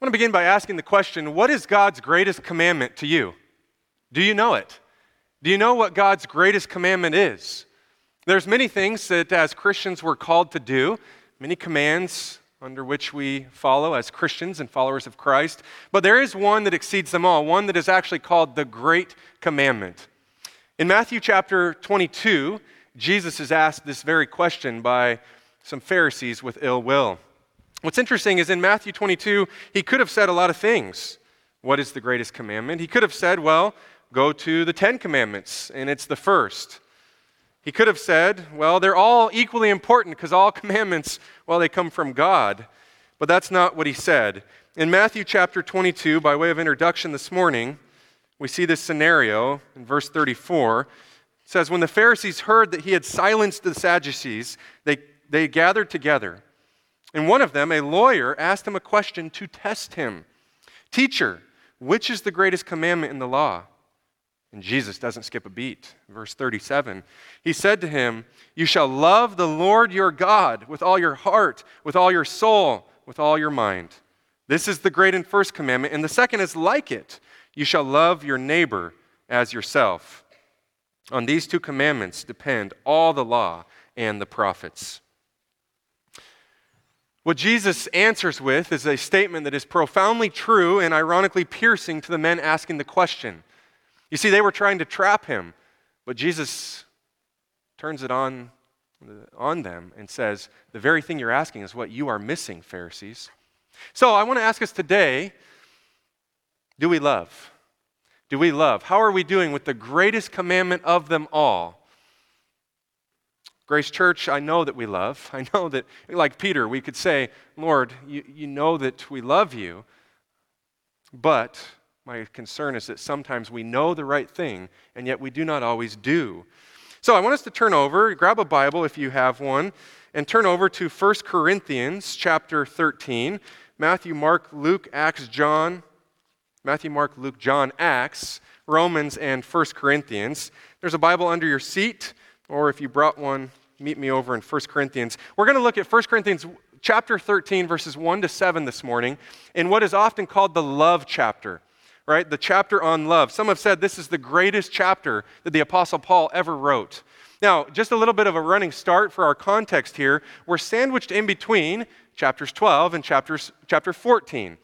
I want to begin by asking the question what is God's greatest commandment to you? Do you know it? Do you know what God's greatest commandment is? There's many things that as Christians we're called to do, many commands under which we follow as Christians and followers of Christ, but there is one that exceeds them all, one that is actually called the Great Commandment. In Matthew chapter 22, Jesus is asked this very question by some Pharisees with ill will. What's interesting is in Matthew 22, he could have said a lot of things. What is the greatest commandment? He could have said, well, go to the Ten Commandments, and it's the first. He could have said, well, they're all equally important because all commandments, well, they come from God. But that's not what he said. In Matthew chapter 22, by way of introduction this morning, we see this scenario in verse 34. It says, When the Pharisees heard that he had silenced the Sadducees, they, they gathered together. And one of them, a lawyer, asked him a question to test him Teacher, which is the greatest commandment in the law? And Jesus doesn't skip a beat. Verse 37 He said to him, You shall love the Lord your God with all your heart, with all your soul, with all your mind. This is the great and first commandment. And the second is like it you shall love your neighbor as yourself. On these two commandments depend all the law and the prophets. What Jesus answers with is a statement that is profoundly true and ironically piercing to the men asking the question. You see, they were trying to trap him, but Jesus turns it on, on them and says, The very thing you're asking is what you are missing, Pharisees. So I want to ask us today do we love? Do we love? How are we doing with the greatest commandment of them all? Grace Church, I know that we love. I know that, like Peter, we could say, Lord, you, you know that we love you, but my concern is that sometimes we know the right thing, and yet we do not always do. So I want us to turn over, grab a Bible if you have one, and turn over to 1 Corinthians chapter 13. Matthew, Mark, Luke, Acts, John. Matthew, Mark, Luke, John, Acts, Romans, and 1 Corinthians. There's a Bible under your seat, or if you brought one, meet me over in 1 Corinthians. We're going to look at 1 Corinthians chapter 13, verses 1 to 7 this morning, in what is often called the love chapter right? The chapter on love. Some have said this is the greatest chapter that the Apostle Paul ever wrote. Now, just a little bit of a running start for our context here. We're sandwiched in between chapters 12 and chapters, chapter 14.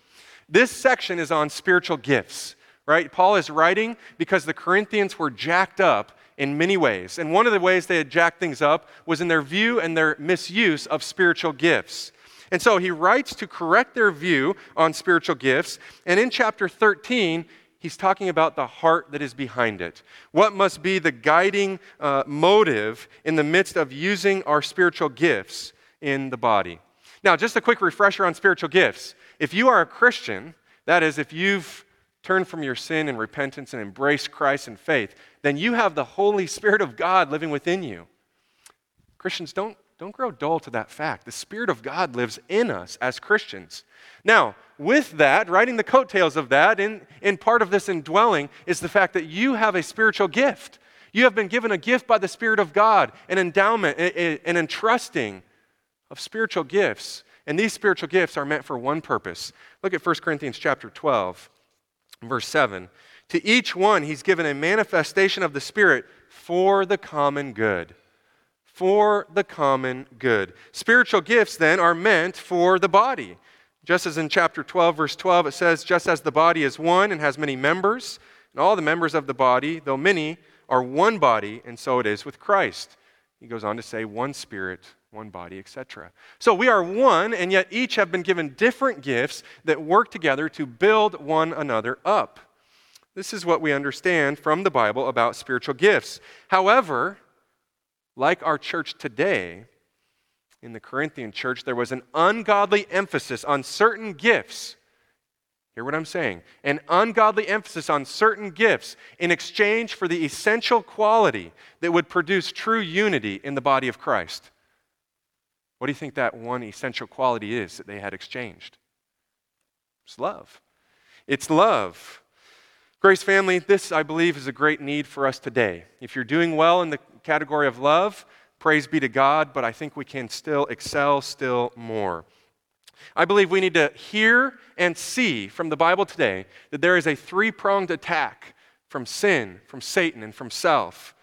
This section is on spiritual gifts, right? Paul is writing because the Corinthians were jacked up in many ways. And one of the ways they had jacked things up was in their view and their misuse of spiritual gifts. And so he writes to correct their view on spiritual gifts. And in chapter 13, he's talking about the heart that is behind it. What must be the guiding uh, motive in the midst of using our spiritual gifts in the body? Now, just a quick refresher on spiritual gifts. If you are a Christian, that is, if you've turned from your sin and repentance and embrace Christ in faith, then you have the Holy Spirit of God living within you. Christians, don't don't grow dull to that fact. The Spirit of God lives in us as Christians. Now, with that, riding the coattails of that, in, in part of this indwelling, is the fact that you have a spiritual gift. You have been given a gift by the Spirit of God, an endowment, an entrusting of spiritual gifts. And these spiritual gifts are meant for one purpose. Look at 1 Corinthians chapter 12, verse 7. To each one, he's given a manifestation of the Spirit for the common good for the common good. Spiritual gifts, then, are meant for the body. Just as in chapter 12, verse 12, it says, Just as the body is one and has many members, and all the members of the body, though many, are one body, and so it is with Christ. He goes on to say, one spirit, one body, etc. So we are one, and yet each have been given different gifts that work together to build one another up. This is what we understand from the Bible about spiritual gifts. However, like our church today, in the Corinthian church, there was an ungodly emphasis on certain gifts. Hear what I'm saying? An ungodly emphasis on certain gifts in exchange for the essential quality that would produce true unity in the body of Christ. What do you think that one essential quality is that they had exchanged? It's love. It's love. Grace family, this, I believe, is a great need for us today. If you're doing well in the category of love, praise be to God, but I think we can still excel still more. I believe we need to hear and see from the Bible today that there is a three pronged attack from sin, from Satan, and from self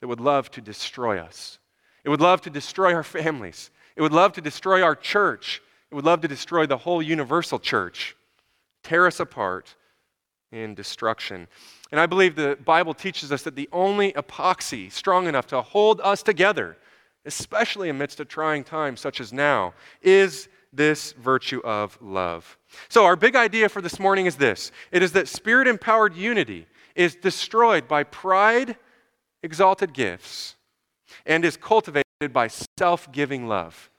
that would love to destroy us. It would love to destroy our families. It would love to destroy our church. It would love to destroy the whole universal church, tear us apart in destruction. And I believe the Bible teaches us that the only epoxy strong enough to hold us together, especially amidst a trying time such as now, is this virtue of love. So, our big idea for this morning is this it is that spirit empowered unity is destroyed by pride exalted gifts and is cultivated by self giving love.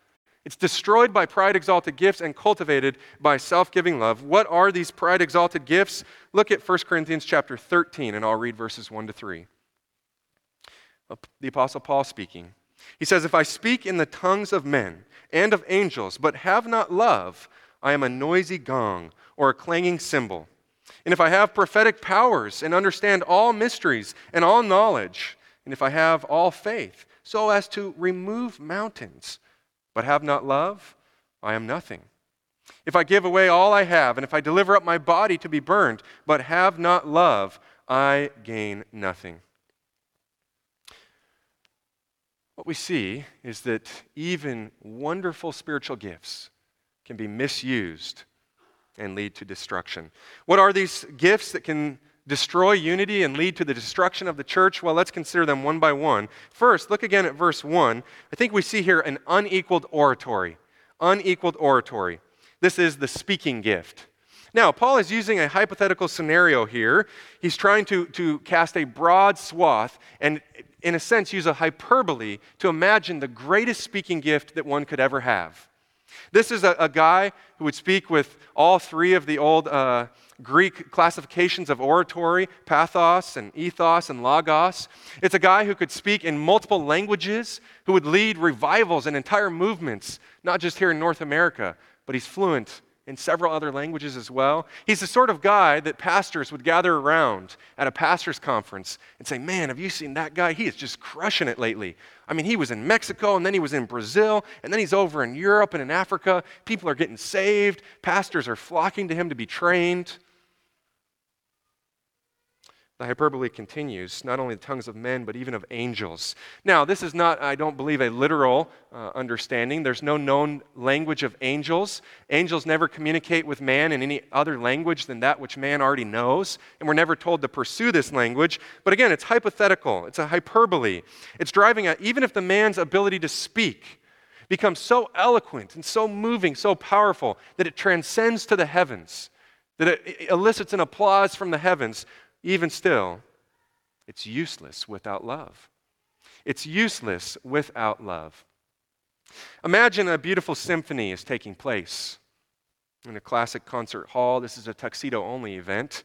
It's destroyed by pride exalted gifts and cultivated by self giving love. What are these pride exalted gifts? Look at 1 Corinthians chapter 13, and I'll read verses 1 to 3. The Apostle Paul speaking. He says, If I speak in the tongues of men and of angels, but have not love, I am a noisy gong or a clanging cymbal. And if I have prophetic powers and understand all mysteries and all knowledge, and if I have all faith, so as to remove mountains, but have not love, I am nothing. If I give away all I have, and if I deliver up my body to be burned, but have not love, I gain nothing. What we see is that even wonderful spiritual gifts can be misused and lead to destruction. What are these gifts that can destroy unity and lead to the destruction of the church? Well, let's consider them one by one. First, look again at verse 1. I think we see here an unequaled oratory. Unequaled oratory. This is the speaking gift. Now, Paul is using a hypothetical scenario here. He's trying to, to cast a broad swath and, in a sense, use a hyperbole to imagine the greatest speaking gift that one could ever have. This is a, a guy who would speak with all three of the old uh, Greek classifications of oratory pathos and ethos and logos. It's a guy who could speak in multiple languages, who would lead revivals and entire movements, not just here in North America, but he's fluent in several other languages as well. He's the sort of guy that pastors would gather around at a pastor's conference and say, Man, have you seen that guy? He is just crushing it lately. I mean, he was in Mexico and then he was in Brazil and then he's over in Europe and in Africa. People are getting saved, pastors are flocking to him to be trained. The hyperbole continues, not only the tongues of men, but even of angels. Now, this is not, I don't believe, a literal uh, understanding. There's no known language of angels. Angels never communicate with man in any other language than that which man already knows, and we're never told to pursue this language. But again, it's hypothetical, it's a hyperbole. It's driving at, even if the man's ability to speak becomes so eloquent and so moving, so powerful, that it transcends to the heavens, that it elicits an applause from the heavens, even still, it's useless without love. It's useless without love. Imagine a beautiful symphony is taking place in a classic concert hall. This is a tuxedo only event.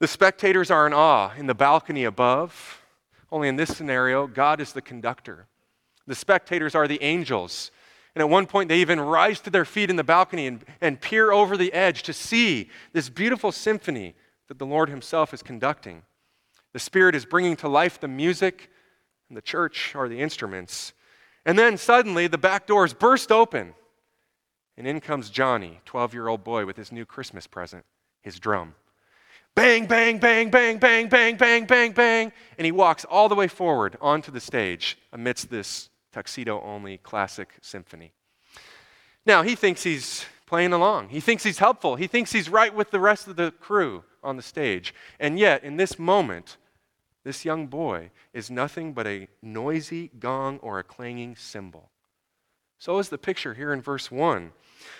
The spectators are in awe in the balcony above. Only in this scenario, God is the conductor. The spectators are the angels. And at one point, they even rise to their feet in the balcony and, and peer over the edge to see this beautiful symphony that the Lord Himself is conducting. The Spirit is bringing to life the music, and the church are the instruments. And then suddenly the back doors burst open, and in comes Johnny, 12 year old boy, with his new Christmas present, his drum. Bang, bang, bang, bang, bang, bang, bang, bang, bang. And he walks all the way forward onto the stage amidst this tuxedo only classic symphony. Now, he thinks he's playing along. He thinks he's helpful. He thinks he's right with the rest of the crew on the stage. And yet, in this moment, this young boy is nothing but a noisy gong or a clanging cymbal. So is the picture here in verse 1.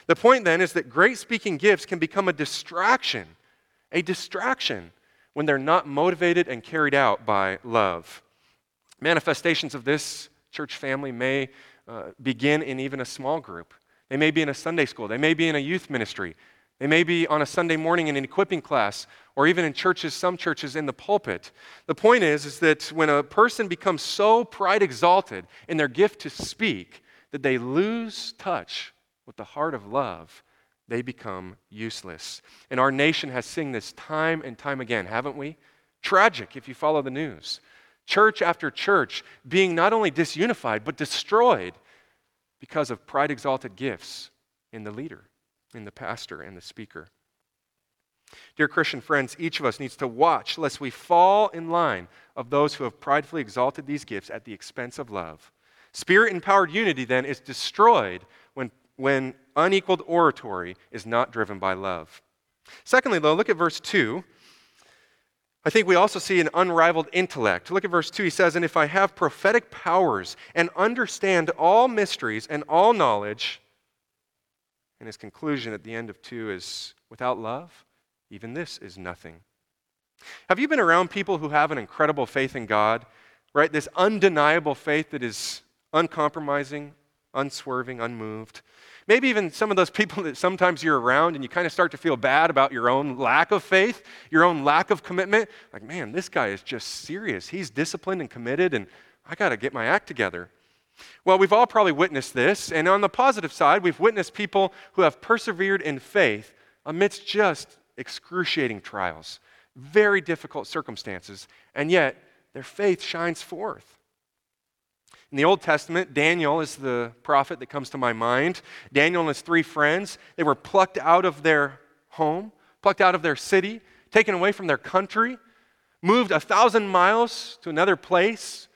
The point then is that great speaking gifts can become a distraction, a distraction when they're not motivated and carried out by love. Manifestations of this church family may uh, begin in even a small group. They may be in a Sunday school, they may be in a youth ministry, they may be on a Sunday morning in an equipping class, or even in churches, some churches in the pulpit. The point is, is that when a person becomes so pride exalted in their gift to speak that they lose touch with the heart of love, they become useless. And our nation has seen this time and time again, haven't we? Tragic if you follow the news. Church after church being not only disunified, but destroyed because of pride exalted gifts in the leader, in the pastor, and the speaker. Dear Christian friends, each of us needs to watch lest we fall in line of those who have pridefully exalted these gifts at the expense of love. Spirit empowered unity, then, is destroyed when, when unequaled oratory is not driven by love. Secondly, though, look at verse 2. I think we also see an unrivaled intellect. Look at verse 2. He says, And if I have prophetic powers and understand all mysteries and all knowledge, and his conclusion at the end of 2 is, Without love, even this is nothing. Have you been around people who have an incredible faith in God, right? This undeniable faith that is uncompromising, unswerving, unmoved. Maybe even some of those people that sometimes you're around and you kind of start to feel bad about your own lack of faith, your own lack of commitment. Like, man, this guy is just serious. He's disciplined and committed, and I got to get my act together. Well, we've all probably witnessed this. And on the positive side, we've witnessed people who have persevered in faith amidst just excruciating trials, very difficult circumstances, and yet their faith shines forth. In the Old Testament, Daniel is the prophet that comes to my mind. Daniel and his three friends, they were plucked out of their home, plucked out of their city, taken away from their country, moved a thousand miles to another place,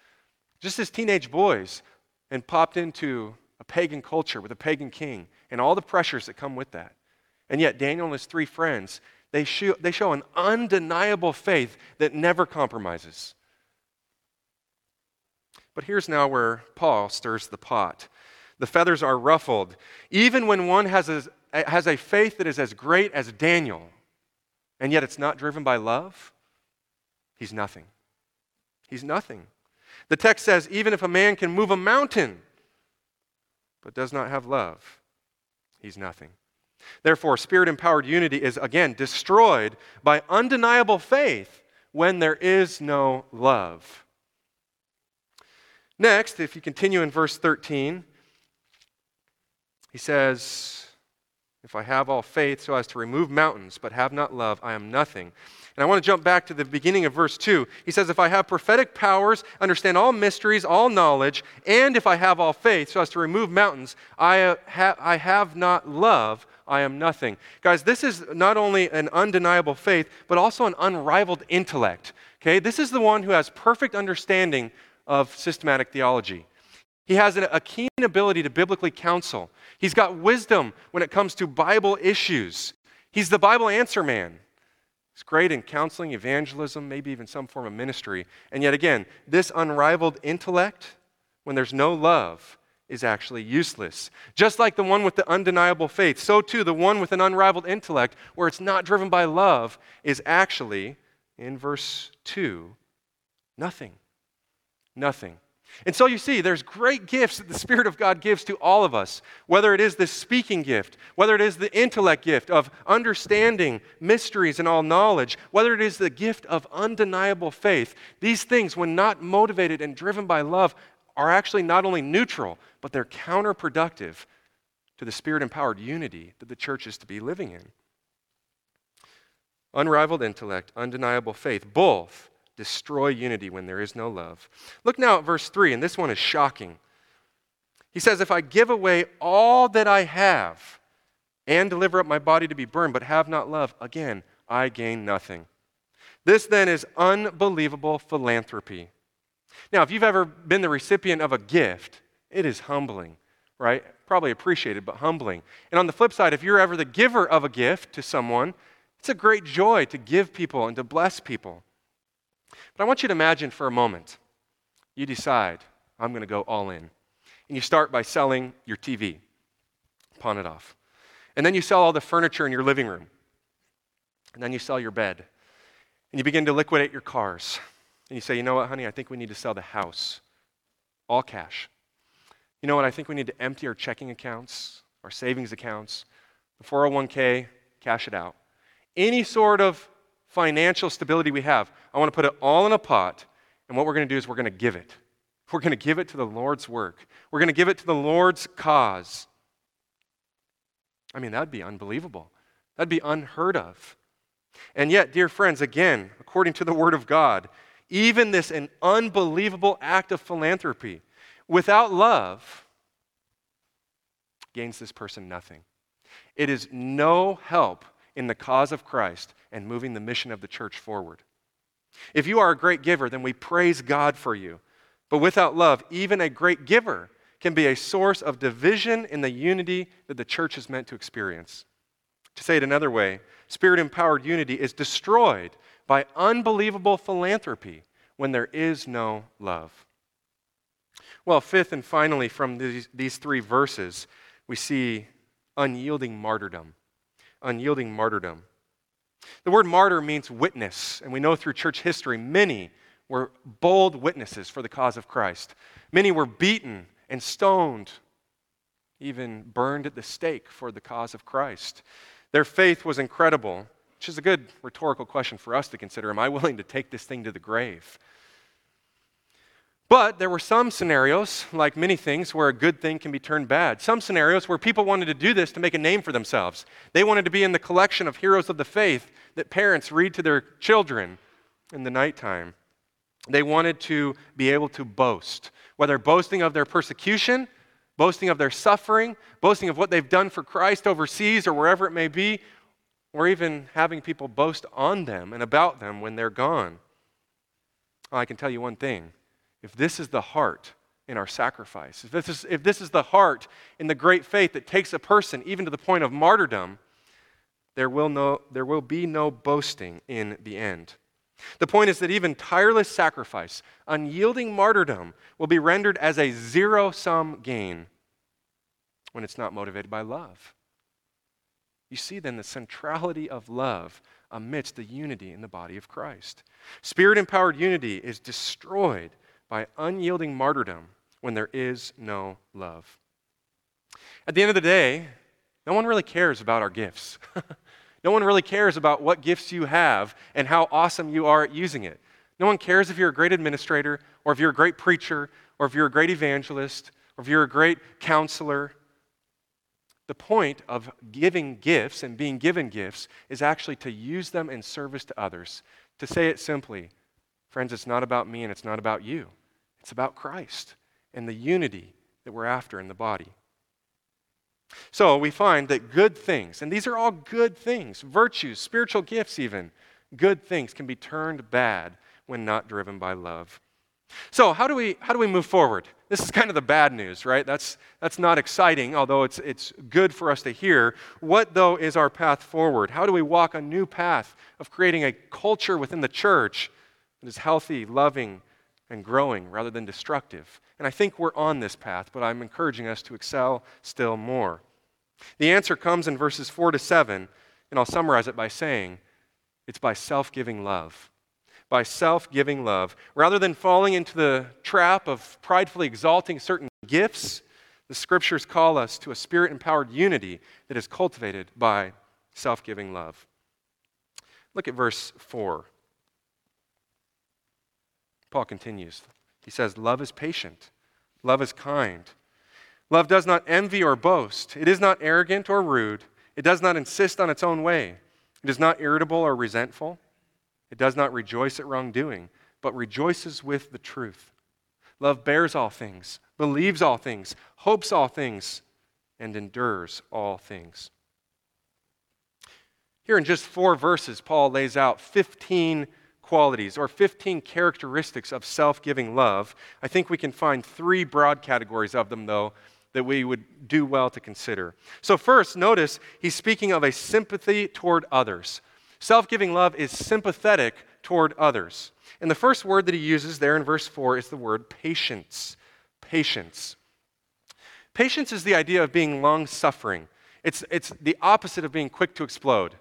just as teenage boys, and popped into a pagan culture with a pagan king and all the pressures that come with that. And yet, Daniel and his three friends, they show, they show an undeniable faith that never compromises. But here's now where Paul stirs the pot. The feathers are ruffled. Even when one has a, has a faith that is as great as Daniel, and yet it's not driven by love, he's nothing. He's nothing. The text says, even if a man can move a mountain, but does not have love, he's nothing. Therefore, spirit empowered unity is again destroyed by undeniable faith when there is no love. Next, if you continue in verse 13, he says, If I have all faith so as to remove mountains, but have not love, I am nothing. And I want to jump back to the beginning of verse 2. He says, If I have prophetic powers, understand all mysteries, all knowledge, and if I have all faith so as to remove mountains, I, uh, ha- I have not love, I am nothing. Guys, this is not only an undeniable faith, but also an unrivaled intellect. Okay? This is the one who has perfect understanding of systematic theology. He has a keen ability to biblically counsel. He's got wisdom when it comes to Bible issues. He's the Bible answer man. He's great in counseling, evangelism, maybe even some form of ministry. And yet again, this unrivaled intellect, when there's no love, is actually useless. Just like the one with the undeniable faith, so too the one with an unrivaled intellect, where it's not driven by love, is actually, in verse 2, nothing nothing. And so you see, there's great gifts that the Spirit of God gives to all of us, whether it is the speaking gift, whether it is the intellect gift of understanding mysteries and all knowledge, whether it is the gift of undeniable faith. These things, when not motivated and driven by love, are actually not only neutral, but they're counterproductive to the Spirit empowered unity that the church is to be living in. Unrivaled intellect, undeniable faith, both destroy unity when there is no love. Look now at verse 3, and this one is shocking. He says, If I give away all that I have and deliver up my body to be burned, but have not love, again, I gain nothing. This then is unbelievable philanthropy. Now, if you've ever been the recipient of a gift, it is humbling, right? Probably appreciated, but humbling. And on the flip side, if you're ever the giver of a gift to someone, it's a great joy to give people and to bless people. But I want you to imagine for a moment you decide, I'm going to go all in. And you start by selling your TV, pawn it off. And then you sell all the furniture in your living room. And then you sell your bed. And you begin to liquidate your cars. And you say, you know what, honey, I think we need to sell the house. All cash. You know what, I think we need to empty our checking accounts, our savings accounts, the 401k, cash it out. Any sort of financial stability we have, I want to put it all in a pot. And what we're going to do is we're going to give it. We're going to give it to the Lord's work. We're going to give it to the Lord's cause. I mean, that'd be unbelievable. That'd be unheard of. And yet, dear friends, again, according to the Word of God, even this an unbelievable act of philanthropy without love gains this person nothing. it is no help in the cause of Christ and moving the mission of the church forward. If you are a great giver, then we praise God for you. But without love, even a great giver can be a source of division in the unity that the church is meant to experience. To say it another way, spirit empowered unity is destroyed by unbelievable philanthropy when there is no love. Well, fifth and finally, from these, these three verses, we see unyielding martyrdom. Unyielding martyrdom. The word martyr means witness, and we know through church history many were bold witnesses for the cause of Christ. Many were beaten and stoned, even burned at the stake for the cause of Christ. Their faith was incredible, which is a good rhetorical question for us to consider. Am I willing to take this thing to the grave? But there were some scenarios, like many things, where a good thing can be turned bad. Some scenarios where people wanted to do this to make a name for themselves. They wanted to be in the collection of heroes of the faith that parents read to their children in the nighttime. They wanted to be able to boast, whether boasting of their persecution, boasting of their suffering, boasting of what they've done for Christ overseas or wherever it may be, or even having people boast on them and about them when they're gone. Well, I can tell you one thing if this is the heart in our sacrifice, if this, is, if this is the heart in the great faith that takes a person even to the point of martyrdom, there will, no, there will be no boasting in the end. The point is that even tireless sacrifice, unyielding martyrdom, will be rendered as a zero sum gain when it's not motivated by love. You see then the centrality of love amidst the unity in the body of Christ. Spirit empowered unity is destroyed by unyielding martyrdom when there is no love. At the end of the day, no one really cares about our gifts. no one really cares about what gifts you have and how awesome you are at using it. No one cares if you're a great administrator or if you're a great preacher or if you're a great evangelist or if you're a great counselor. The point of giving gifts and being given gifts is actually to use them in service to others. To say it simply, friends, it's not about me and it's not about you. It's about Christ and the unity that we're after in the body. So we find that good things, and these are all good things, virtues, spiritual gifts, even, good things can be turned bad when not driven by love. So how do we how do we move forward? This is kind of the bad news, right? That's that's not exciting, although it's it's good for us to hear. What though is our path forward? How do we walk a new path of creating a culture within the church that is healthy, loving, and growing rather than destructive. And I think we're on this path, but I'm encouraging us to excel still more. The answer comes in verses 4 to 7, and I'll summarize it by saying it's by self giving love. By self giving love. Rather than falling into the trap of pridefully exalting certain gifts, the scriptures call us to a spirit empowered unity that is cultivated by self giving love. Look at verse 4. Paul continues. He says, Love is patient, love is kind. Love does not envy or boast, it is not arrogant or rude, it does not insist on its own way, it is not irritable or resentful, it does not rejoice at wrongdoing, but rejoices with the truth. Love bears all things, believes all things, hopes all things, and endures all things. Here in just four verses, Paul lays out 15 qualities or 15 characteristics of self giving love. I think we can find three broad categories of them, though, that we would do well to consider. So, first, notice he's speaking of a sympathy toward others. Self giving love is sympathetic toward others. And the first word that he uses there in verse 4 is the word patience. Patience. Patience is the idea of being long suffering, it's, it's the opposite of being quick to explode.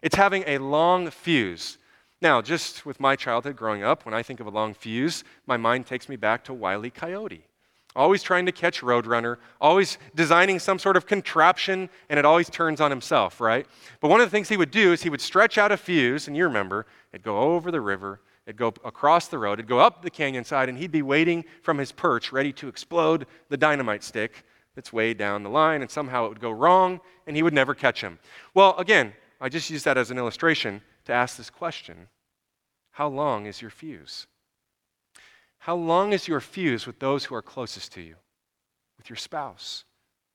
It's having a long fuse. Now, just with my childhood growing up, when I think of a long fuse, my mind takes me back to Wile E. Coyote. Always trying to catch Roadrunner, always designing some sort of contraption, and it always turns on himself, right? But one of the things he would do is he would stretch out a fuse, and you remember, it'd go over the river, it'd go across the road, it'd go up the canyon side, and he'd be waiting from his perch, ready to explode the dynamite stick that's way down the line, and somehow it would go wrong, and he would never catch him. Well, again, I just use that as an illustration to ask this question How long is your fuse? How long is your fuse with those who are closest to you? With your spouse,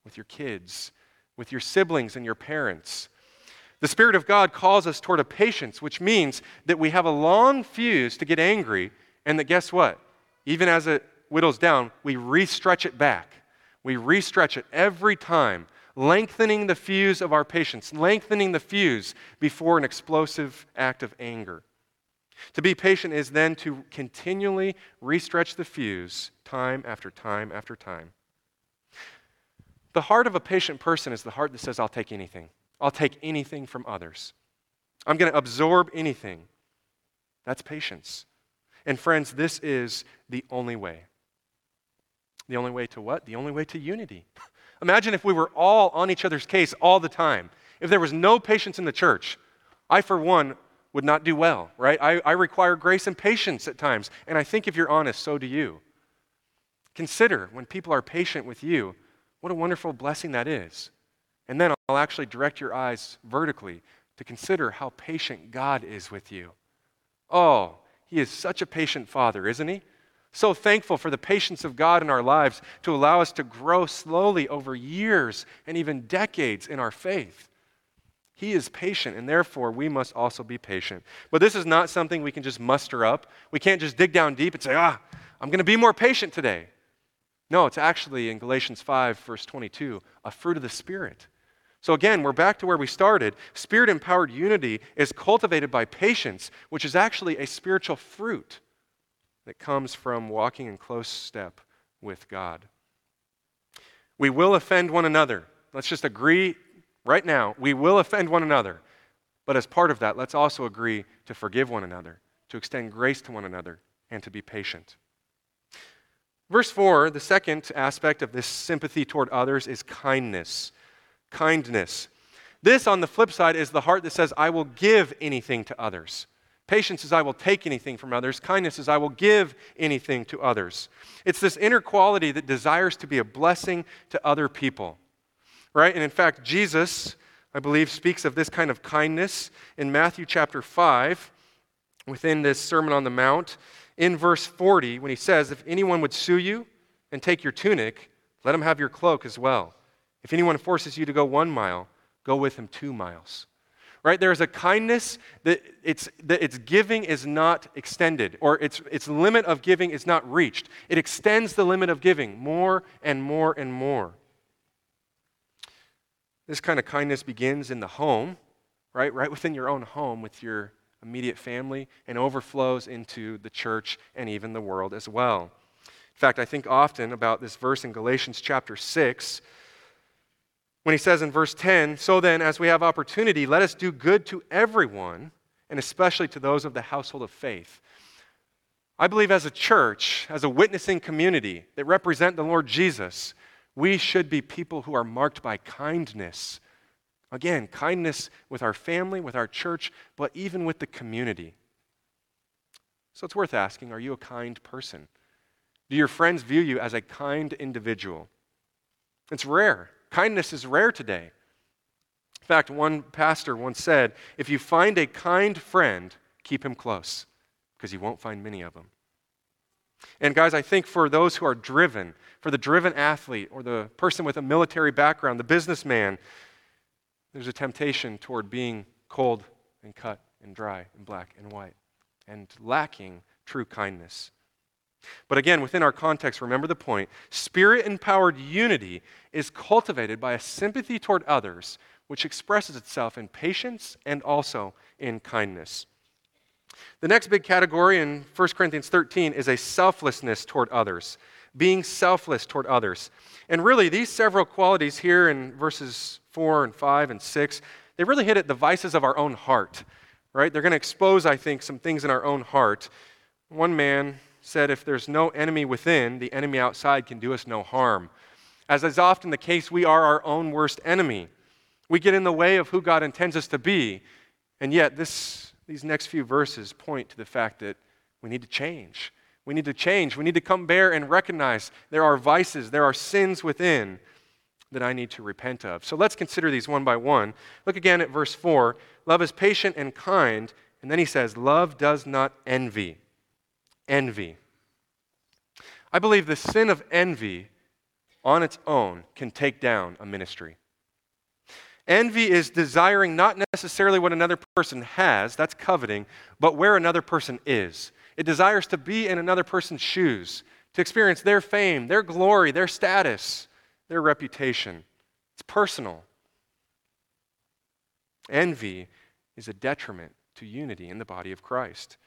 with your kids, with your siblings and your parents. The Spirit of God calls us toward a patience, which means that we have a long fuse to get angry, and that guess what? Even as it whittles down, we restretch it back. We restretch it every time, lengthening the fuse of our patience, lengthening the fuse before an explosive act of anger. To be patient is then to continually restretch the fuse time after time after time. The heart of a patient person is the heart that says, I'll take anything. I'll take anything from others. I'm going to absorb anything. That's patience. And friends, this is the only way. The only way to what? The only way to unity. Imagine if we were all on each other's case all the time. If there was no patience in the church, I, for one, would not do well, right? I, I require grace and patience at times. And I think if you're honest, so do you. Consider when people are patient with you, what a wonderful blessing that is. And then I'll actually direct your eyes vertically to consider how patient God is with you. Oh, He is such a patient Father, isn't He? So thankful for the patience of God in our lives to allow us to grow slowly over years and even decades in our faith. He is patient, and therefore we must also be patient. But this is not something we can just muster up. We can't just dig down deep and say, ah, I'm going to be more patient today. No, it's actually in Galatians 5, verse 22, a fruit of the Spirit. So again, we're back to where we started. Spirit empowered unity is cultivated by patience, which is actually a spiritual fruit that comes from walking in close step with God. We will offend one another. Let's just agree right now. We will offend one another. But as part of that, let's also agree to forgive one another, to extend grace to one another, and to be patient. Verse 4, the second aspect of this sympathy toward others is kindness. Kindness. This, on the flip side, is the heart that says, I will give anything to others. Patience is, I will take anything from others. Kindness is, I will give anything to others. It's this inner quality that desires to be a blessing to other people. Right? And in fact, Jesus, I believe, speaks of this kind of kindness in Matthew chapter 5 within this Sermon on the Mount in verse 40 when he says, If anyone would sue you and take your tunic, let him have your cloak as well. If anyone forces you to go one mile, go with him two miles. Right? There is a kindness that its, that its giving is not extended, or its, its limit of giving is not reached. It extends the limit of giving more and more and more. This kind of kindness begins in the home, right? Right within your own home with your immediate family and overflows into the church and even the world as well. In fact, I think often about this verse in Galatians chapter 6 when he says in verse 10 So then, as we have opportunity, let us do good to everyone, and especially to those of the household of faith. I believe as a church, as a witnessing community that represent the Lord Jesus, we should be people who are marked by kindness Again, kindness with our family, with our church, but even with the community. So it's worth asking are you a kind person? Do your friends view you as a kind individual? It's rare. Kindness is rare today. In fact, one pastor once said if you find a kind friend, keep him close, because you won't find many of them. And guys, I think for those who are driven, for the driven athlete or the person with a military background, the businessman, there's a temptation toward being cold and cut and dry and black and white and lacking true kindness. But again, within our context, remember the point spirit empowered unity is cultivated by a sympathy toward others, which expresses itself in patience and also in kindness. The next big category in 1 Corinthians 13 is a selflessness toward others, being selfless toward others. And really, these several qualities here in verses 4 and 5 and 6, they really hit at the vices of our own heart, right? They're going to expose, I think, some things in our own heart. One man said, If there's no enemy within, the enemy outside can do us no harm. As is often the case, we are our own worst enemy. We get in the way of who God intends us to be. And yet, this, these next few verses point to the fact that we need to change. We need to change. We need to come bare and recognize there are vices, there are sins within that I need to repent of. So let's consider these one by one. Look again at verse 4. Love is patient and kind. And then he says, Love does not envy. Envy. I believe the sin of envy on its own can take down a ministry. Envy is desiring not necessarily what another person has, that's coveting, but where another person is. It desires to be in another person's shoes, to experience their fame, their glory, their status, their reputation. It's personal. Envy is a detriment to unity in the body of Christ.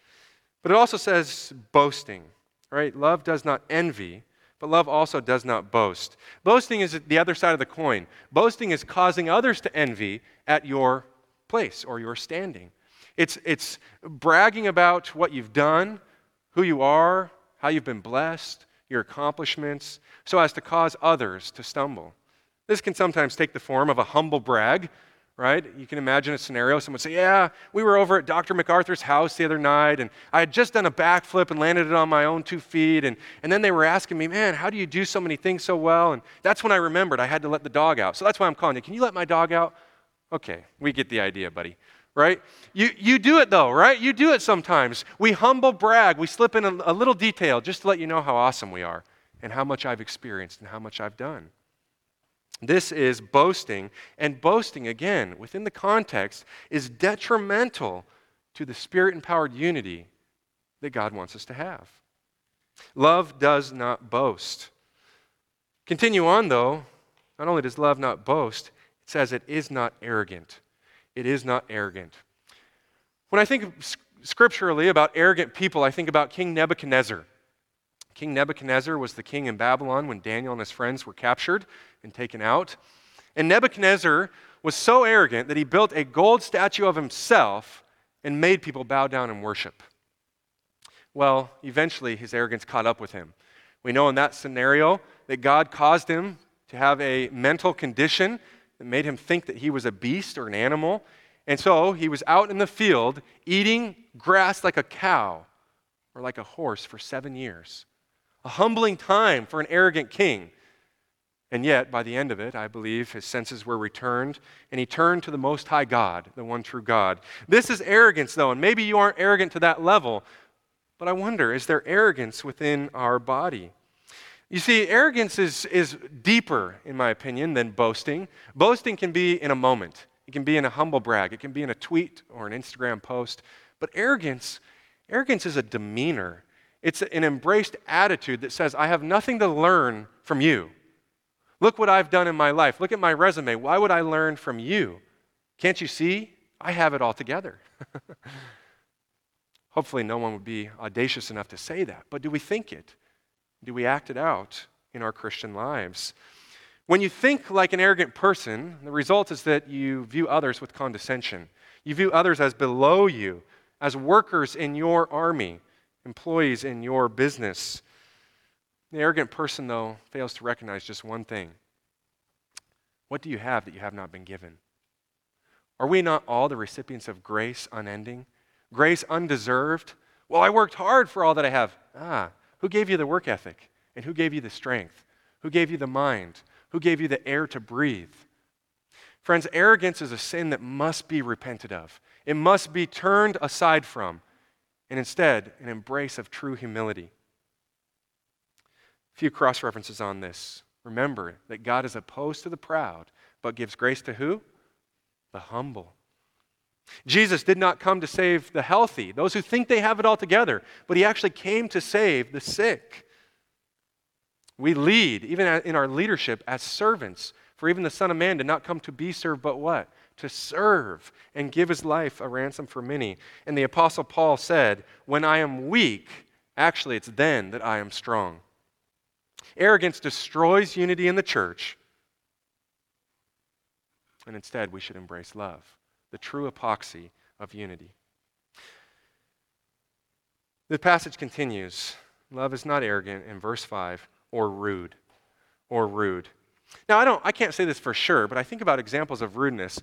But it also says boasting, right? Love does not envy, but love also does not boast. Boasting is the other side of the coin. Boasting is causing others to envy at your place or your standing. It's, it's bragging about what you've done, who you are, how you've been blessed, your accomplishments, so as to cause others to stumble. This can sometimes take the form of a humble brag, right? You can imagine a scenario. Someone say, Yeah, we were over at Dr. MacArthur's house the other night, and I had just done a backflip and landed it on my own two feet. And, and then they were asking me, Man, how do you do so many things so well? And that's when I remembered I had to let the dog out. So that's why I'm calling you. Can you let my dog out? Okay, we get the idea, buddy. Right? You, you do it though, right? You do it sometimes. We humble brag. We slip in a, a little detail just to let you know how awesome we are and how much I've experienced and how much I've done. This is boasting, and boasting, again, within the context, is detrimental to the spirit empowered unity that God wants us to have. Love does not boast. Continue on, though. Not only does love not boast, it says it is not arrogant. It is not arrogant. When I think scripturally about arrogant people, I think about King Nebuchadnezzar. King Nebuchadnezzar was the king in Babylon when Daniel and his friends were captured and taken out. And Nebuchadnezzar was so arrogant that he built a gold statue of himself and made people bow down and worship. Well, eventually his arrogance caught up with him. We know in that scenario that God caused him to have a mental condition that made him think that he was a beast or an animal. And so he was out in the field eating grass like a cow or like a horse for seven years a humbling time for an arrogant king. And yet, by the end of it, I believe his senses were returned, and he turned to the Most High God, the one true God. This is arrogance, though, and maybe you aren't arrogant to that level, but I wonder is there arrogance within our body? You see, arrogance is, is deeper, in my opinion, than boasting. Boasting can be in a moment, it can be in a humble brag, it can be in a tweet or an Instagram post. But arrogance, arrogance is a demeanor. It's an embraced attitude that says, I have nothing to learn from you. Look what I've done in my life. Look at my resume. Why would I learn from you? Can't you see? I have it all together. Hopefully, no one would be audacious enough to say that. But do we think it? Do we act it out in our Christian lives? When you think like an arrogant person, the result is that you view others with condescension. You view others as below you, as workers in your army employees in your business. The arrogant person, though, fails to recognize just one thing What do you have that you have not been given? Are we not all the recipients of grace unending? Grace undeserved? Well, I worked hard for all that I have. Ah, who gave you the work ethic? And who gave you the strength? Who gave you the mind? Who gave you the air to breathe? Friends, arrogance is a sin that must be repented of. It must be turned aside from and instead an embrace of true humility. A few cross references on this. Remember that God is opposed to the proud, but gives grace to who? The humble. Jesus did not come to save the healthy, those who think they have it all together, but he actually came to save the sick. We lead, even in our leadership, as servants. For even the Son of Man did not come to be served, but what? To serve and give his life a ransom for many. And the Apostle Paul said, When I am weak, actually, it's then that I am strong. Arrogance destroys unity in the church. And instead, we should embrace love, the true epoxy of unity. The passage continues. Love is not arrogant in verse 5 or rude or rude. Now, I, don't, I can't say this for sure, but I think about examples of rudeness.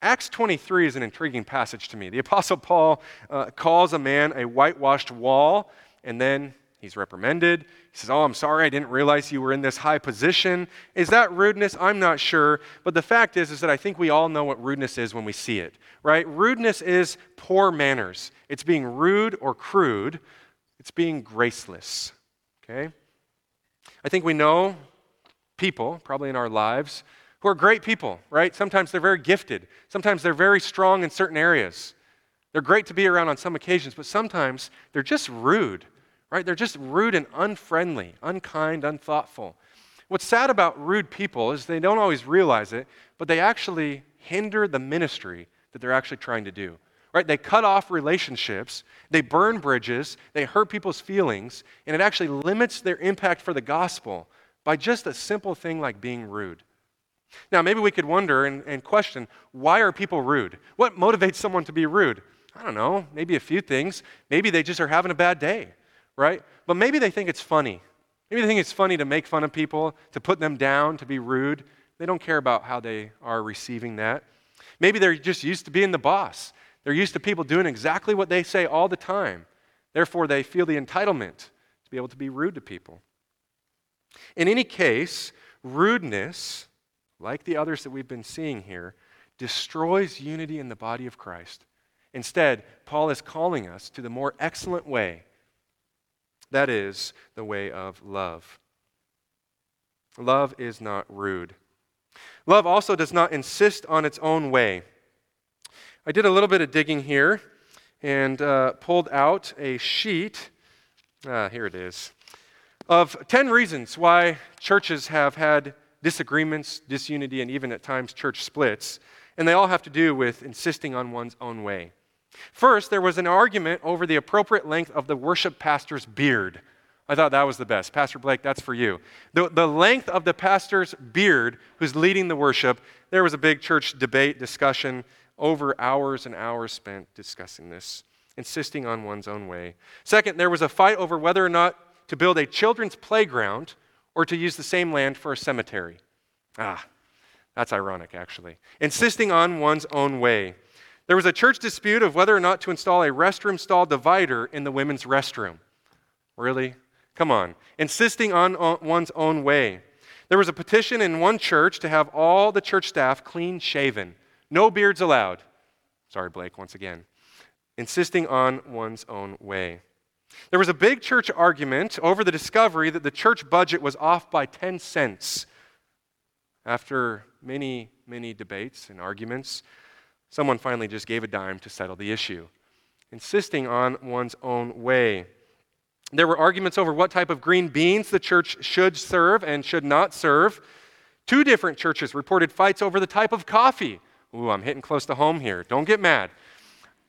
Acts 23 is an intriguing passage to me. The Apostle Paul uh, calls a man a whitewashed wall, and then he's reprimanded. He says, Oh, I'm sorry, I didn't realize you were in this high position. Is that rudeness? I'm not sure. But the fact is, is that I think we all know what rudeness is when we see it, right? Rudeness is poor manners. It's being rude or crude, it's being graceless, okay? I think we know people, probably in our lives, who are great people, right? Sometimes they're very gifted, sometimes they're very strong in certain areas. They're great to be around on some occasions, but sometimes they're just rude, right? They're just rude and unfriendly, unkind, unthoughtful. What's sad about rude people is they don't always realize it, but they actually hinder the ministry that they're actually trying to do. Right? They cut off relationships, they burn bridges, they hurt people's feelings, and it actually limits their impact for the gospel by just a simple thing like being rude. Now, maybe we could wonder and, and question why are people rude? What motivates someone to be rude? I don't know, maybe a few things. Maybe they just are having a bad day, right? But maybe they think it's funny. Maybe they think it's funny to make fun of people, to put them down, to be rude. They don't care about how they are receiving that. Maybe they're just used to being the boss. They're used to people doing exactly what they say all the time. Therefore, they feel the entitlement to be able to be rude to people. In any case, rudeness, like the others that we've been seeing here, destroys unity in the body of Christ. Instead, Paul is calling us to the more excellent way that is, the way of love. Love is not rude. Love also does not insist on its own way. I did a little bit of digging here and uh, pulled out a sheet. Ah, here it is. Of 10 reasons why churches have had disagreements, disunity, and even at times church splits. And they all have to do with insisting on one's own way. First, there was an argument over the appropriate length of the worship pastor's beard. I thought that was the best. Pastor Blake, that's for you. The, the length of the pastor's beard who's leading the worship, there was a big church debate, discussion, over hours and hours spent discussing this, insisting on one's own way. Second, there was a fight over whether or not to build a children's playground or to use the same land for a cemetery. Ah, that's ironic, actually. Insisting on one's own way. There was a church dispute of whether or not to install a restroom stall divider in the women's restroom. Really? Come on. Insisting on one's own way. There was a petition in one church to have all the church staff clean shaven. No beards allowed. Sorry, Blake, once again. Insisting on one's own way. There was a big church argument over the discovery that the church budget was off by 10 cents. After many, many debates and arguments, Someone finally just gave a dime to settle the issue, insisting on one's own way. There were arguments over what type of green beans the church should serve and should not serve. Two different churches reported fights over the type of coffee. Ooh, I'm hitting close to home here. Don't get mad.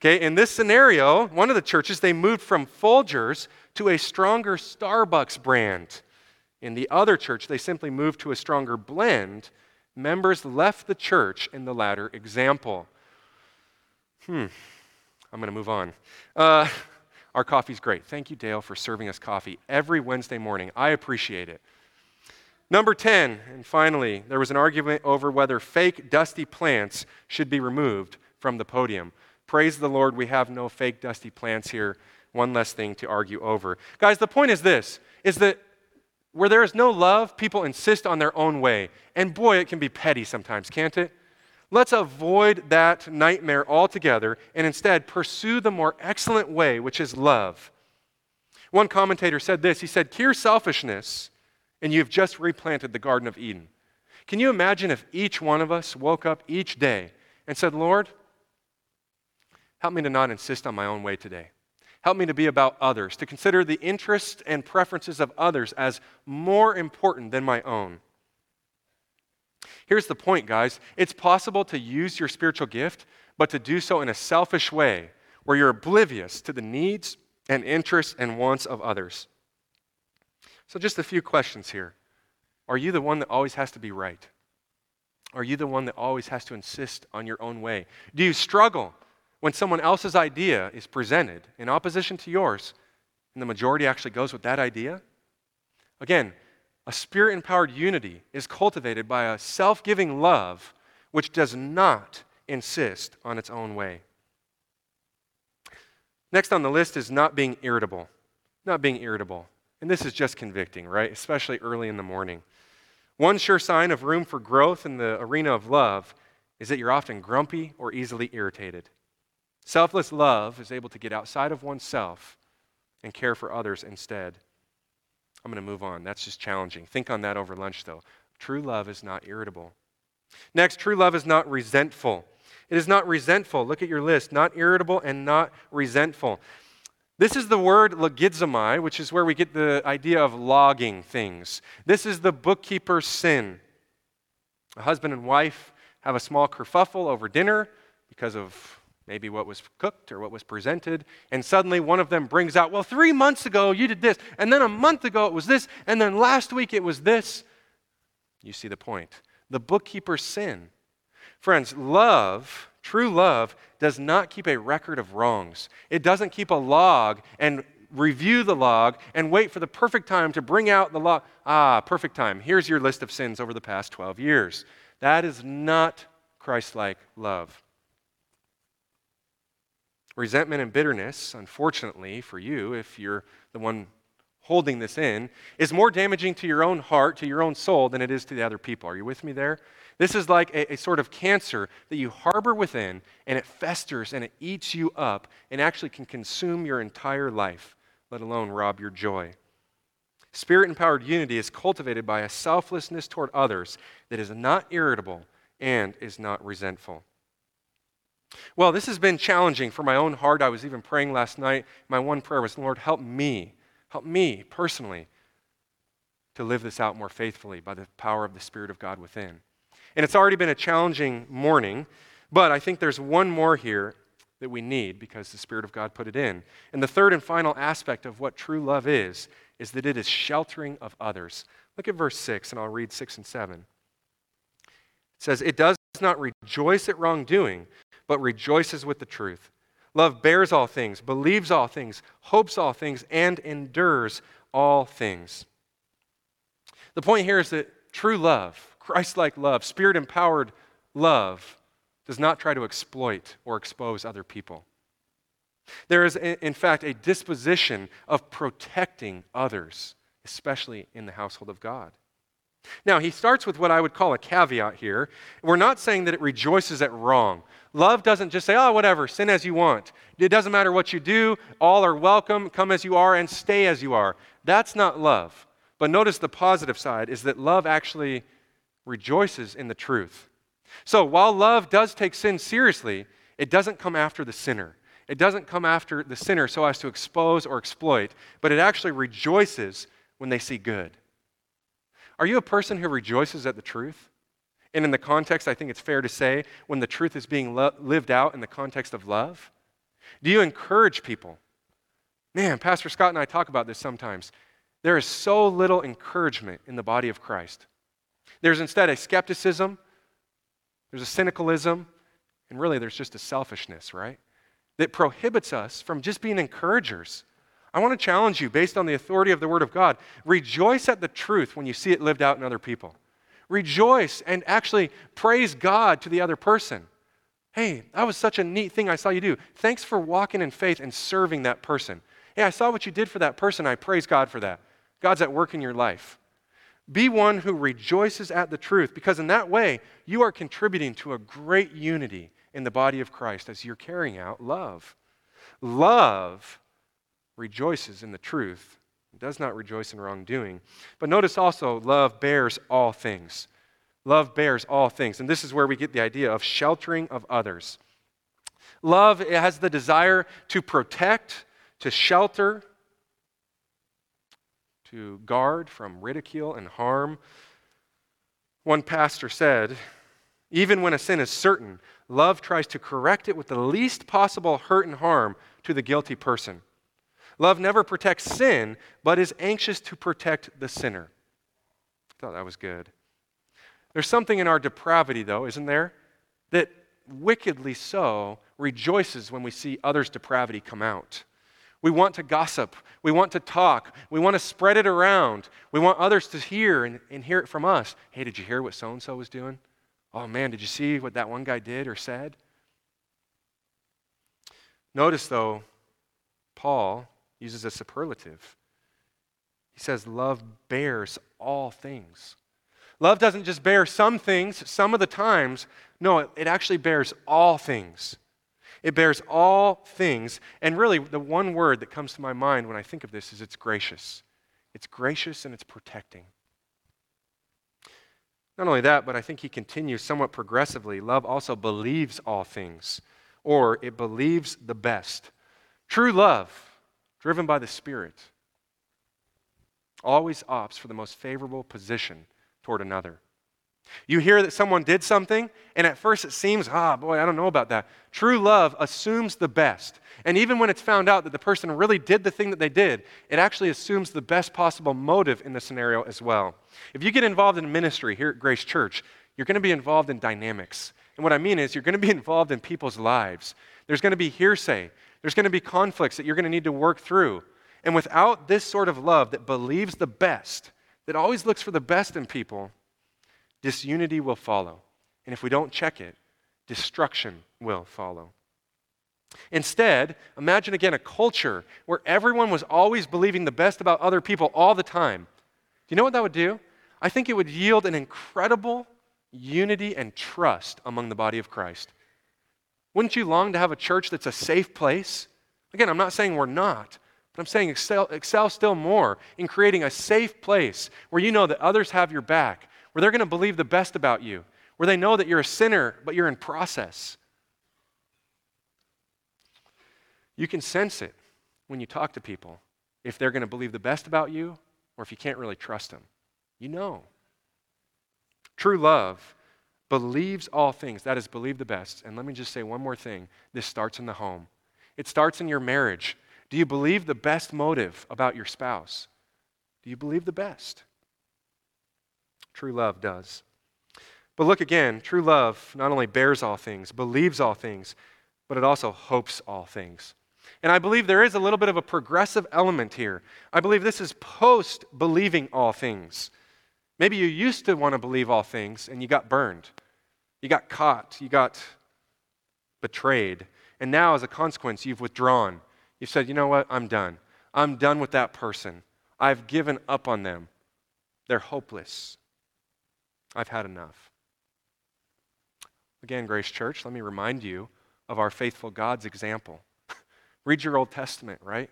Okay, in this scenario, one of the churches, they moved from Folgers to a stronger Starbucks brand. In the other church, they simply moved to a stronger blend. Members left the church in the latter example. Hmm, I'm going to move on. Uh, our coffee's great. Thank you, Dale, for serving us coffee every Wednesday morning. I appreciate it. Number 10, and finally, there was an argument over whether fake dusty plants should be removed from the podium. Praise the Lord, we have no fake dusty plants here. One less thing to argue over. Guys, the point is this is that where there is no love, people insist on their own way. And boy, it can be petty sometimes, can't it? Let's avoid that nightmare altogether and instead pursue the more excellent way, which is love. One commentator said this he said, Cure selfishness, and you've just replanted the Garden of Eden. Can you imagine if each one of us woke up each day and said, Lord, help me to not insist on my own way today? Help me to be about others, to consider the interests and preferences of others as more important than my own. Here's the point, guys it's possible to use your spiritual gift, but to do so in a selfish way where you're oblivious to the needs and interests and wants of others. So, just a few questions here. Are you the one that always has to be right? Are you the one that always has to insist on your own way? Do you struggle when someone else's idea is presented in opposition to yours and the majority actually goes with that idea? Again, a spirit empowered unity is cultivated by a self giving love which does not insist on its own way. Next on the list is not being irritable. Not being irritable. And this is just convicting, right? Especially early in the morning. One sure sign of room for growth in the arena of love is that you're often grumpy or easily irritated. Selfless love is able to get outside of oneself and care for others instead. I'm going to move on. That's just challenging. Think on that over lunch, though. True love is not irritable. Next, true love is not resentful. It is not resentful. Look at your list. Not irritable and not resentful. This is the word logizomai, which is where we get the idea of logging things. This is the bookkeeper's sin. A husband and wife have a small kerfuffle over dinner because of maybe what was cooked or what was presented, and suddenly one of them brings out, Well, three months ago you did this, and then a month ago it was this, and then last week it was this. You see the point. The bookkeeper's sin. Friends, love, true love, does not keep a record of wrongs. It doesn't keep a log and review the log and wait for the perfect time to bring out the log. Ah, perfect time. Here's your list of sins over the past 12 years. That is not Christ like love. Resentment and bitterness, unfortunately for you, if you're the one holding this in, is more damaging to your own heart, to your own soul, than it is to the other people. Are you with me there? This is like a, a, sort of cancer that you harbor within, and it festers and it eats you up and actually can consume your entire life, let alone rob your joy. Spirit empowered unity is cultivated by a selflessness toward others that is not irritable and is not resentful. Well, this has been challenging for my own heart. I was even praying last night. My one prayer was, Lord, help me Help me personally to live this out more faithfully by the power of the Spirit of God within. And it's already been a challenging morning, but I think there's one more here that we need because the Spirit of God put it in. And the third and final aspect of what true love is, is that it is sheltering of others. Look at verse 6, and I'll read 6 and 7. It says, It does not rejoice at wrongdoing, but rejoices with the truth. Love bears all things, believes all things, hopes all things, and endures all things. The point here is that true love, Christ like love, spirit empowered love, does not try to exploit or expose other people. There is, in fact, a disposition of protecting others, especially in the household of God. Now, he starts with what I would call a caveat here. We're not saying that it rejoices at wrong. Love doesn't just say, oh, whatever, sin as you want. It doesn't matter what you do, all are welcome, come as you are, and stay as you are. That's not love. But notice the positive side is that love actually rejoices in the truth. So while love does take sin seriously, it doesn't come after the sinner. It doesn't come after the sinner so as to expose or exploit, but it actually rejoices when they see good. Are you a person who rejoices at the truth? And in the context, I think it's fair to say, when the truth is being lo- lived out in the context of love? Do you encourage people? Man, Pastor Scott and I talk about this sometimes. There is so little encouragement in the body of Christ. There's instead a skepticism, there's a cynicalism, and really there's just a selfishness, right? That prohibits us from just being encouragers. I want to challenge you, based on the authority of the Word of God, rejoice at the truth when you see it lived out in other people. Rejoice and actually praise God to the other person. Hey, that was such a neat thing I saw you do. Thanks for walking in faith and serving that person. Hey, I saw what you did for that person. I praise God for that. God's at work in your life. Be one who rejoices at the truth because in that way you are contributing to a great unity in the body of Christ as you're carrying out love. Love rejoices in the truth, does not rejoice in wrongdoing. But notice also, love bears all things. Love bears all things. And this is where we get the idea of sheltering of others. Love has the desire to protect, to shelter, to guard from ridicule and harm. One pastor said, even when a sin is certain, love tries to correct it with the least possible hurt and harm to the guilty person. Love never protects sin, but is anxious to protect the sinner. I thought that was good. There's something in our depravity, though, isn't there? That wickedly so rejoices when we see others' depravity come out. We want to gossip. We want to talk. We want to spread it around. We want others to hear and, and hear it from us. Hey, did you hear what so and so was doing? Oh man, did you see what that one guy did or said? Notice, though, Paul uses a superlative. He says, Love bears all things. Love doesn't just bear some things, some of the times. No, it, it actually bears all things. It bears all things. And really, the one word that comes to my mind when I think of this is it's gracious. It's gracious and it's protecting. Not only that, but I think he continues somewhat progressively. Love also believes all things, or it believes the best. True love, driven by the Spirit, always opts for the most favorable position toward another. You hear that someone did something, and at first it seems, ah, boy, I don't know about that. True love assumes the best. And even when it's found out that the person really did the thing that they did, it actually assumes the best possible motive in the scenario as well. If you get involved in ministry here at Grace Church, you're going to be involved in dynamics. And what I mean is, you're going to be involved in people's lives. There's going to be hearsay, there's going to be conflicts that you're going to need to work through. And without this sort of love that believes the best, that always looks for the best in people, disunity will follow. And if we don't check it, destruction will follow. Instead, imagine again a culture where everyone was always believing the best about other people all the time. Do you know what that would do? I think it would yield an incredible unity and trust among the body of Christ. Wouldn't you long to have a church that's a safe place? Again, I'm not saying we're not, but I'm saying excel, excel still more in creating a safe place where you know that others have your back, where they're going to believe the best about you, where they know that you're a sinner, but you're in process. You can sense it when you talk to people if they're going to believe the best about you or if you can't really trust them. You know. True love believes all things. That is, believe the best. And let me just say one more thing this starts in the home, it starts in your marriage. Do you believe the best motive about your spouse? Do you believe the best? True love does. But look again, true love not only bears all things, believes all things, but it also hopes all things. And I believe there is a little bit of a progressive element here. I believe this is post believing all things. Maybe you used to want to believe all things and you got burned. You got caught. You got betrayed. And now, as a consequence, you've withdrawn. You've said, you know what? I'm done. I'm done with that person. I've given up on them. They're hopeless. I've had enough. Again, Grace Church, let me remind you of our faithful God's example. Read your Old Testament, right?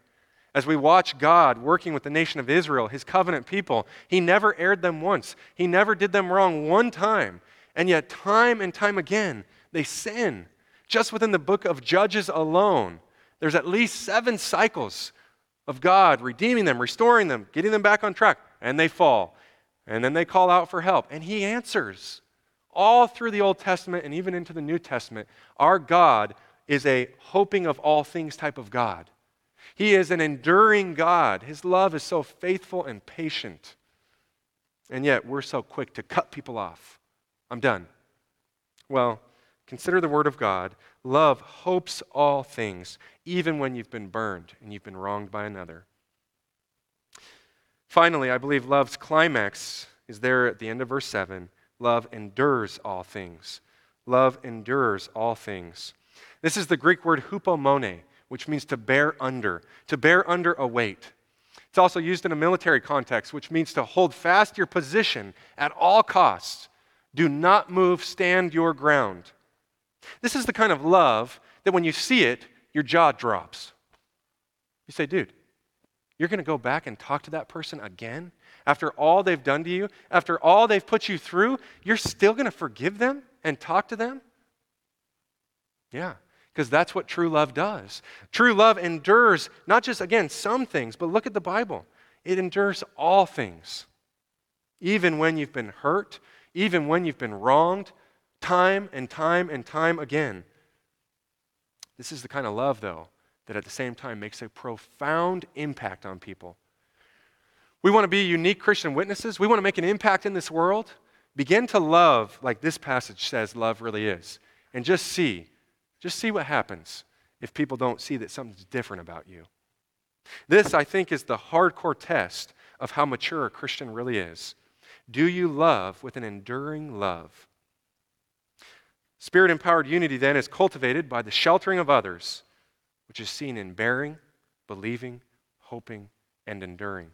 As we watch God working with the nation of Israel, his covenant people, he never erred them once. He never did them wrong one time. And yet, time and time again, they sin. Just within the book of Judges alone, there's at least seven cycles of God redeeming them, restoring them, getting them back on track, and they fall. And then they call out for help, and he answers. All through the Old Testament and even into the New Testament, our God is a hoping of all things type of God. He is an enduring God. His love is so faithful and patient. And yet, we're so quick to cut people off. I'm done. Well, consider the Word of God. Love hopes all things, even when you've been burned and you've been wronged by another. Finally, I believe love's climax is there at the end of verse 7. Love endures all things. Love endures all things. This is the Greek word hupomone, which means to bear under, to bear under a weight. It's also used in a military context, which means to hold fast your position at all costs. Do not move, stand your ground. This is the kind of love that when you see it, your jaw drops. You say, dude, you're going to go back and talk to that person again? After all they've done to you, after all they've put you through, you're still going to forgive them and talk to them? Yeah, because that's what true love does. True love endures not just, again, some things, but look at the Bible. It endures all things. Even when you've been hurt, even when you've been wronged, time and time and time again. This is the kind of love, though, that at the same time makes a profound impact on people. We want to be unique Christian witnesses. We want to make an impact in this world. Begin to love like this passage says love really is. And just see, just see what happens if people don't see that something's different about you. This, I think, is the hardcore test of how mature a Christian really is. Do you love with an enduring love? Spirit empowered unity then is cultivated by the sheltering of others which is seen in bearing, believing, hoping, and enduring.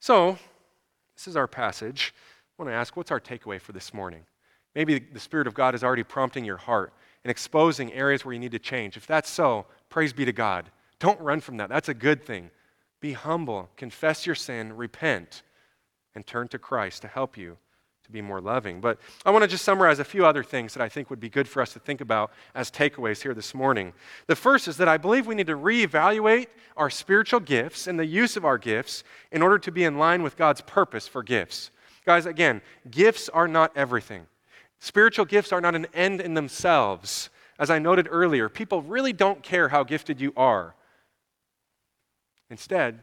So, this is our passage. I want to ask, what's our takeaway for this morning? Maybe the Spirit of God is already prompting your heart and exposing areas where you need to change. If that's so, praise be to God. Don't run from that. That's a good thing. Be humble, confess your sin, repent, and turn to Christ to help you to be more loving. But I want to just summarize a few other things that I think would be good for us to think about as takeaways here this morning. The first is that I believe we need to reevaluate our spiritual gifts and the use of our gifts in order to be in line with God's purpose for gifts. Guys, again, gifts are not everything. Spiritual gifts are not an end in themselves. As I noted earlier, people really don't care how gifted you are. Instead,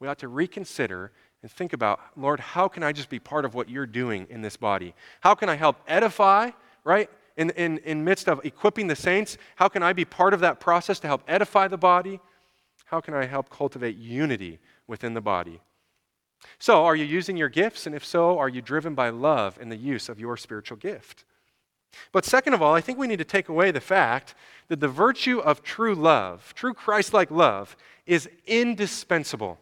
we ought to reconsider and think about, Lord, how can I just be part of what you're doing in this body? How can I help edify, right? In, in, in midst of equipping the saints, how can I be part of that process to help edify the body? How can I help cultivate unity within the body? So, are you using your gifts? And if so, are you driven by love in the use of your spiritual gift? But second of all, I think we need to take away the fact that the virtue of true love, true Christ like love, is indispensable.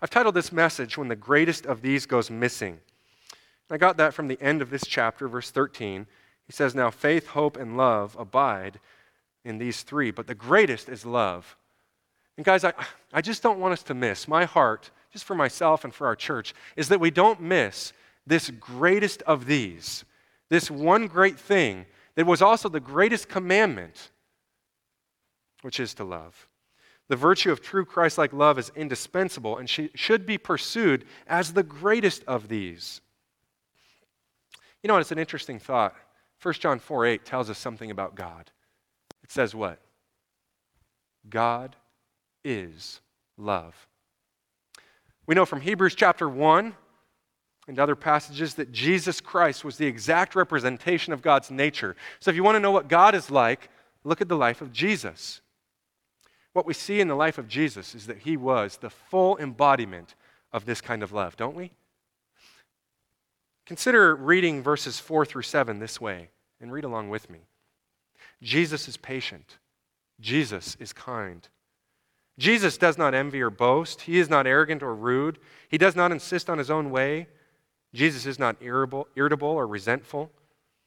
I've titled this message, When the Greatest of These Goes Missing. I got that from the end of this chapter, verse 13. He says, Now faith, hope, and love abide in these three, but the greatest is love. And guys, I, I just don't want us to miss. My heart, just for myself and for our church, is that we don't miss this greatest of these, this one great thing that was also the greatest commandment, which is to love. The virtue of true Christ like love is indispensable and should be pursued as the greatest of these. You know, what? it's an interesting thought. 1 John 4 8 tells us something about God. It says what? God is love. We know from Hebrews chapter 1 and other passages that Jesus Christ was the exact representation of God's nature. So if you want to know what God is like, look at the life of Jesus. What we see in the life of Jesus is that he was the full embodiment of this kind of love, don't we? Consider reading verses 4 through 7 this way, and read along with me. Jesus is patient. Jesus is kind. Jesus does not envy or boast. He is not arrogant or rude. He does not insist on his own way. Jesus is not irritable, irritable or resentful.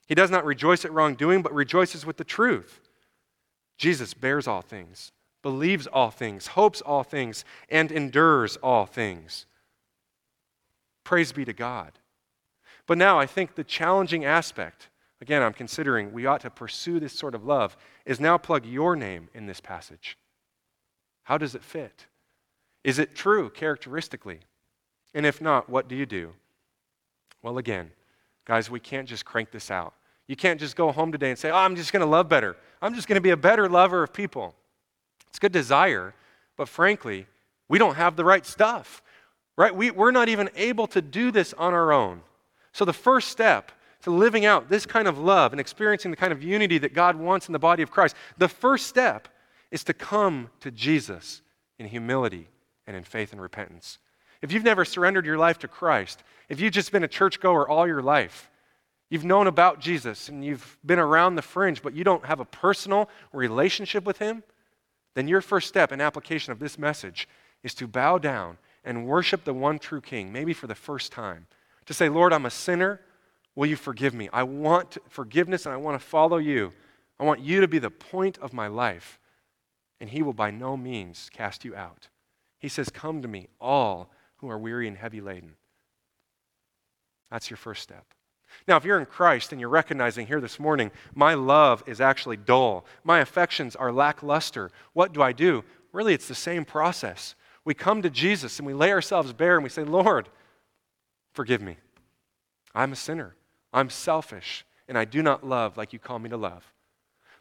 He does not rejoice at wrongdoing, but rejoices with the truth. Jesus bears all things, believes all things, hopes all things, and endures all things. Praise be to God. But now I think the challenging aspect, again, I'm considering we ought to pursue this sort of love, is now plug your name in this passage. How does it fit? Is it true characteristically? And if not, what do you do? Well, again, guys, we can't just crank this out. You can't just go home today and say, Oh, I'm just going to love better. I'm just going to be a better lover of people. It's good desire, but frankly, we don't have the right stuff, right? We, we're not even able to do this on our own. So, the first step to living out this kind of love and experiencing the kind of unity that God wants in the body of Christ, the first step is to come to Jesus in humility and in faith and repentance. If you've never surrendered your life to Christ, if you've just been a churchgoer all your life, you've known about Jesus and you've been around the fringe, but you don't have a personal relationship with Him, then your first step in application of this message is to bow down and worship the one true King, maybe for the first time. To say, Lord, I'm a sinner. Will you forgive me? I want forgiveness and I want to follow you. I want you to be the point of my life. And he will by no means cast you out. He says, Come to me, all who are weary and heavy laden. That's your first step. Now, if you're in Christ and you're recognizing here this morning, my love is actually dull, my affections are lackluster, what do I do? Really, it's the same process. We come to Jesus and we lay ourselves bare and we say, Lord, forgive me. I'm a sinner. I'm selfish, and I do not love like you call me to love.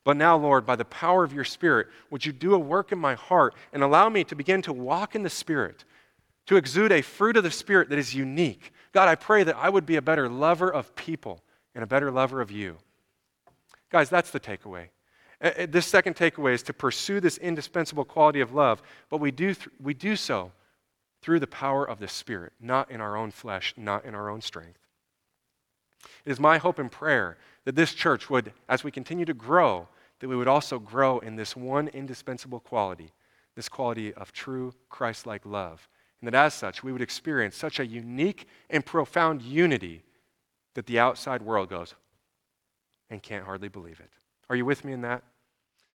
But now, Lord, by the power of your Spirit, would you do a work in my heart and allow me to begin to walk in the Spirit, to exude a fruit of the Spirit that is unique, God, I pray that I would be a better lover of people and a better lover of you. Guys, that's the takeaway. This second takeaway is to pursue this indispensable quality of love, but we do, th- we do so through the power of the Spirit, not in our own flesh, not in our own strength. It is my hope and prayer that this church would, as we continue to grow, that we would also grow in this one indispensable quality, this quality of true Christ like love, and that as such, we would experience such a unique and profound unity that the outside world goes and can't hardly believe it. Are you with me in that?